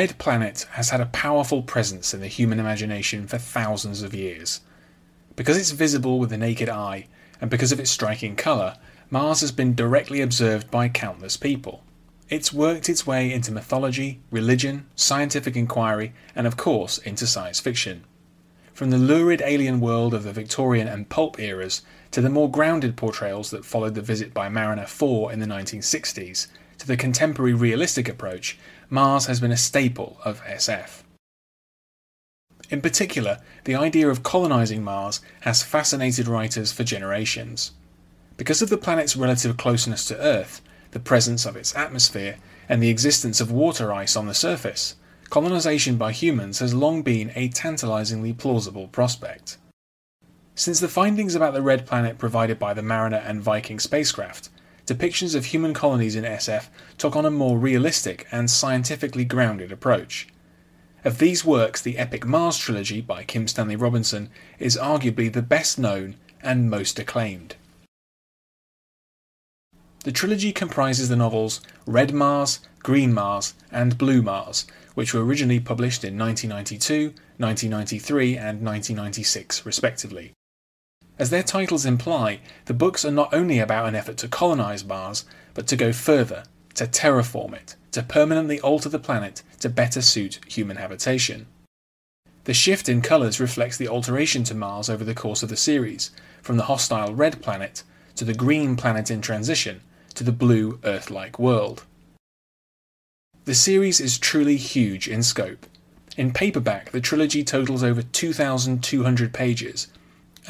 Red planet has had a powerful presence in the human imagination for thousands of years. Because it's visible with the naked eye, and because of its striking colour, Mars has been directly observed by countless people. It's worked its way into mythology, religion, scientific inquiry, and of course into science fiction. From the lurid alien world of the Victorian and pulp eras to the more grounded portrayals that followed the visit by Mariner 4 in the 1960s, to the contemporary realistic approach, Mars has been a staple of SF. In particular, the idea of colonizing Mars has fascinated writers for generations. Because of the planet's relative closeness to Earth, the presence of its atmosphere, and the existence of water ice on the surface, colonization by humans has long been a tantalizingly plausible prospect. Since the findings about the red planet provided by the Mariner and Viking spacecraft, depictions of human colonies in SF took on a more realistic and scientifically grounded approach. Of these works, the epic Mars trilogy by Kim Stanley Robinson is arguably the best known and most acclaimed. The trilogy comprises the novels Red Mars, Green Mars, and Blue Mars, which were originally published in 1992, 1993, and 1996, respectively. As their titles imply, the books are not only about an effort to colonize Mars, but to go further, to terraform it, to permanently alter the planet to better suit human habitation. The shift in colours reflects the alteration to Mars over the course of the series, from the hostile red planet to the green planet in transition to the blue Earth like world. The series is truly huge in scope. In paperback, the trilogy totals over 2,200 pages,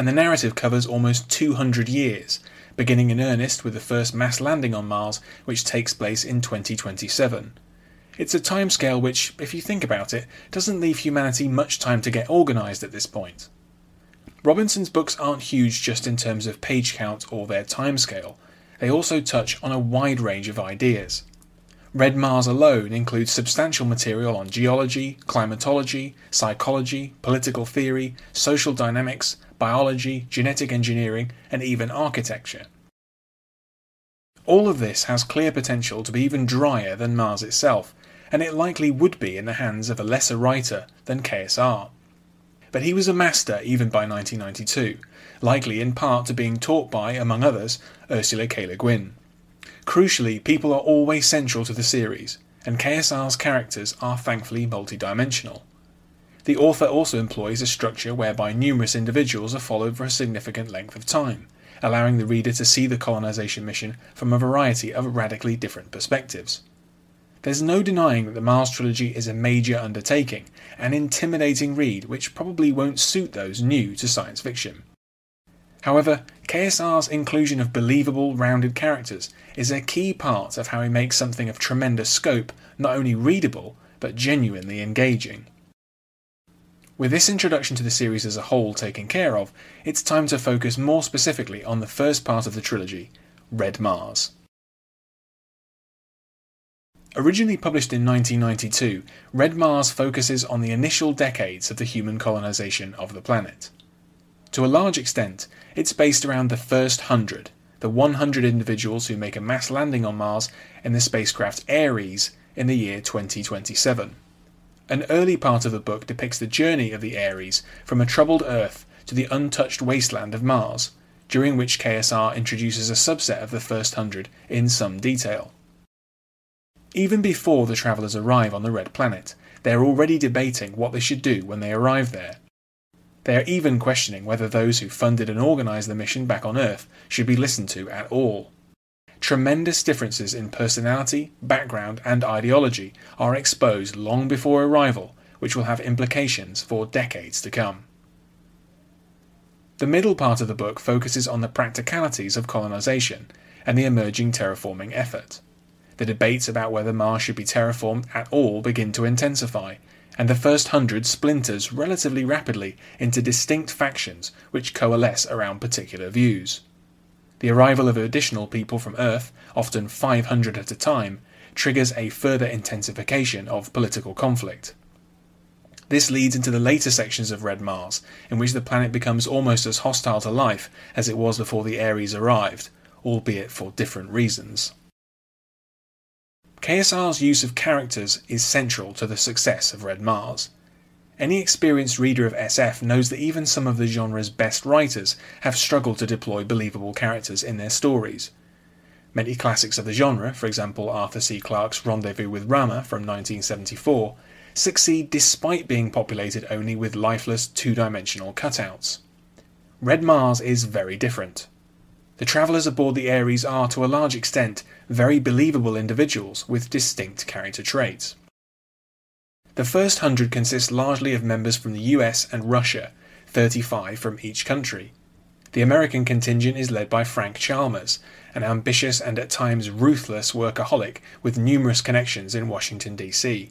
and the narrative covers almost 200 years, beginning in earnest with the first mass landing on Mars, which takes place in 2027. It's a timescale which, if you think about it, doesn't leave humanity much time to get organised at this point. Robinson's books aren't huge just in terms of page count or their timescale, they also touch on a wide range of ideas. Red Mars alone includes substantial material on geology, climatology, psychology, political theory, social dynamics, biology, genetic engineering, and even architecture. All of this has clear potential to be even drier than Mars itself, and it likely would be in the hands of a lesser writer than KSR. But he was a master even by 1992, likely in part to being taught by, among others, Ursula K. Le Guin. Crucially, people are always central to the series, and KSR's characters are thankfully multidimensional. The author also employs a structure whereby numerous individuals are followed for a significant length of time, allowing the reader to see the colonization mission from a variety of radically different perspectives. There's no denying that the Mars trilogy is a major undertaking, an intimidating read which probably won't suit those new to science fiction. However, KSR's inclusion of believable, rounded characters is a key part of how he makes something of tremendous scope not only readable, but genuinely engaging. With this introduction to the series as a whole taken care of, it's time to focus more specifically on the first part of the trilogy, Red Mars. Originally published in 1992, Red Mars focuses on the initial decades of the human colonization of the planet. To a large extent, it's based around the first hundred, the 100 individuals who make a mass landing on Mars in the spacecraft Ares in the year 2027. An early part of the book depicts the journey of the Ares from a troubled Earth to the untouched wasteland of Mars, during which KSR introduces a subset of the first hundred in some detail. Even before the travellers arrive on the Red Planet, they are already debating what they should do when they arrive there. They are even questioning whether those who funded and organised the mission back on Earth should be listened to at all. Tremendous differences in personality, background, and ideology are exposed long before arrival, which will have implications for decades to come. The middle part of the book focuses on the practicalities of colonization and the emerging terraforming effort. The debates about whether Mars should be terraformed at all begin to intensify, and the first hundred splinters relatively rapidly into distinct factions which coalesce around particular views. The arrival of additional people from Earth, often 500 at a time, triggers a further intensification of political conflict. This leads into the later sections of Red Mars, in which the planet becomes almost as hostile to life as it was before the Ares arrived, albeit for different reasons. KSR's use of characters is central to the success of Red Mars. Any experienced reader of SF knows that even some of the genre's best writers have struggled to deploy believable characters in their stories. Many classics of the genre, for example Arthur C. Clarke's Rendezvous with Rama from 1974, succeed despite being populated only with lifeless two dimensional cutouts. Red Mars is very different. The travellers aboard the Ares are, to a large extent, very believable individuals with distinct character traits. The first hundred consists largely of members from the US and Russia, 35 from each country. The American contingent is led by Frank Chalmers, an ambitious and at times ruthless workaholic with numerous connections in Washington, D.C.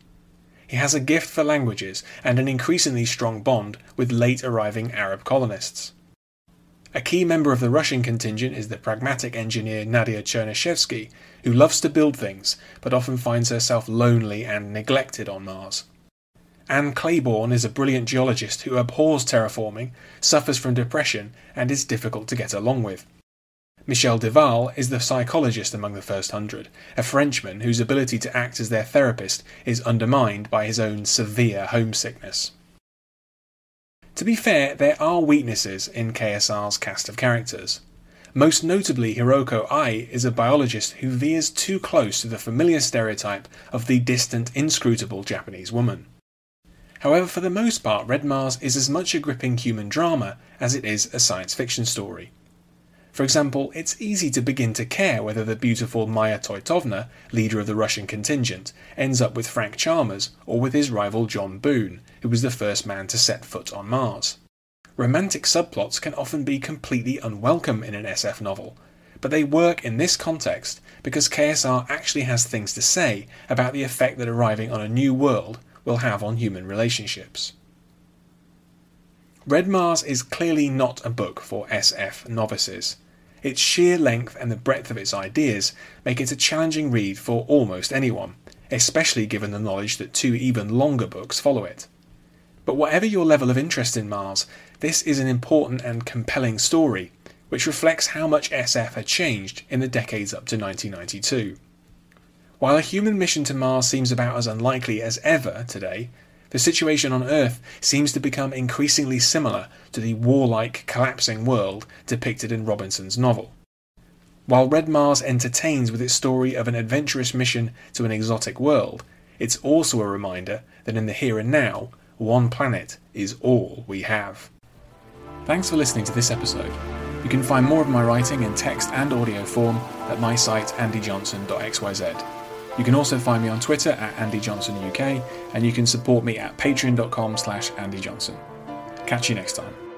He has a gift for languages and an increasingly strong bond with late arriving Arab colonists. A key member of the Russian contingent is the pragmatic engineer Nadia Cherneshevsky, who loves to build things, but often finds herself lonely and neglected on Mars. Ann Clayborne is a brilliant geologist who abhors terraforming, suffers from depression, and is difficult to get along with. Michel Duval is the psychologist among the first hundred, a Frenchman whose ability to act as their therapist is undermined by his own severe homesickness. To be fair, there are weaknesses in KSR's cast of characters. Most notably, Hiroko Ai is a biologist who veers too close to the familiar stereotype of the distant, inscrutable Japanese woman. However, for the most part, Red Mars is as much a gripping human drama as it is a science fiction story. For example, it's easy to begin to care whether the beautiful Maya Toitovna, leader of the Russian contingent, ends up with Frank Chalmers or with his rival John Boone, who was the first man to set foot on Mars. Romantic subplots can often be completely unwelcome in an SF novel, but they work in this context because KSR actually has things to say about the effect that arriving on a new world will have on human relationships. Red Mars is clearly not a book for SF novices. Its sheer length and the breadth of its ideas make it a challenging read for almost anyone, especially given the knowledge that two even longer books follow it. But whatever your level of interest in Mars, this is an important and compelling story, which reflects how much SF had changed in the decades up to 1992. While a human mission to Mars seems about as unlikely as ever today, the situation on Earth seems to become increasingly similar to the warlike, collapsing world depicted in Robinson's novel. While Red Mars entertains with its story of an adventurous mission to an exotic world, it's also a reminder that in the here and now, one planet is all we have. Thanks for listening to this episode. You can find more of my writing in text and audio form at my site andyjohnson.xyz. You can also find me on Twitter at AndyJohnsonUK, and you can support me at patreon.com slash andyjohnson. Catch you next time.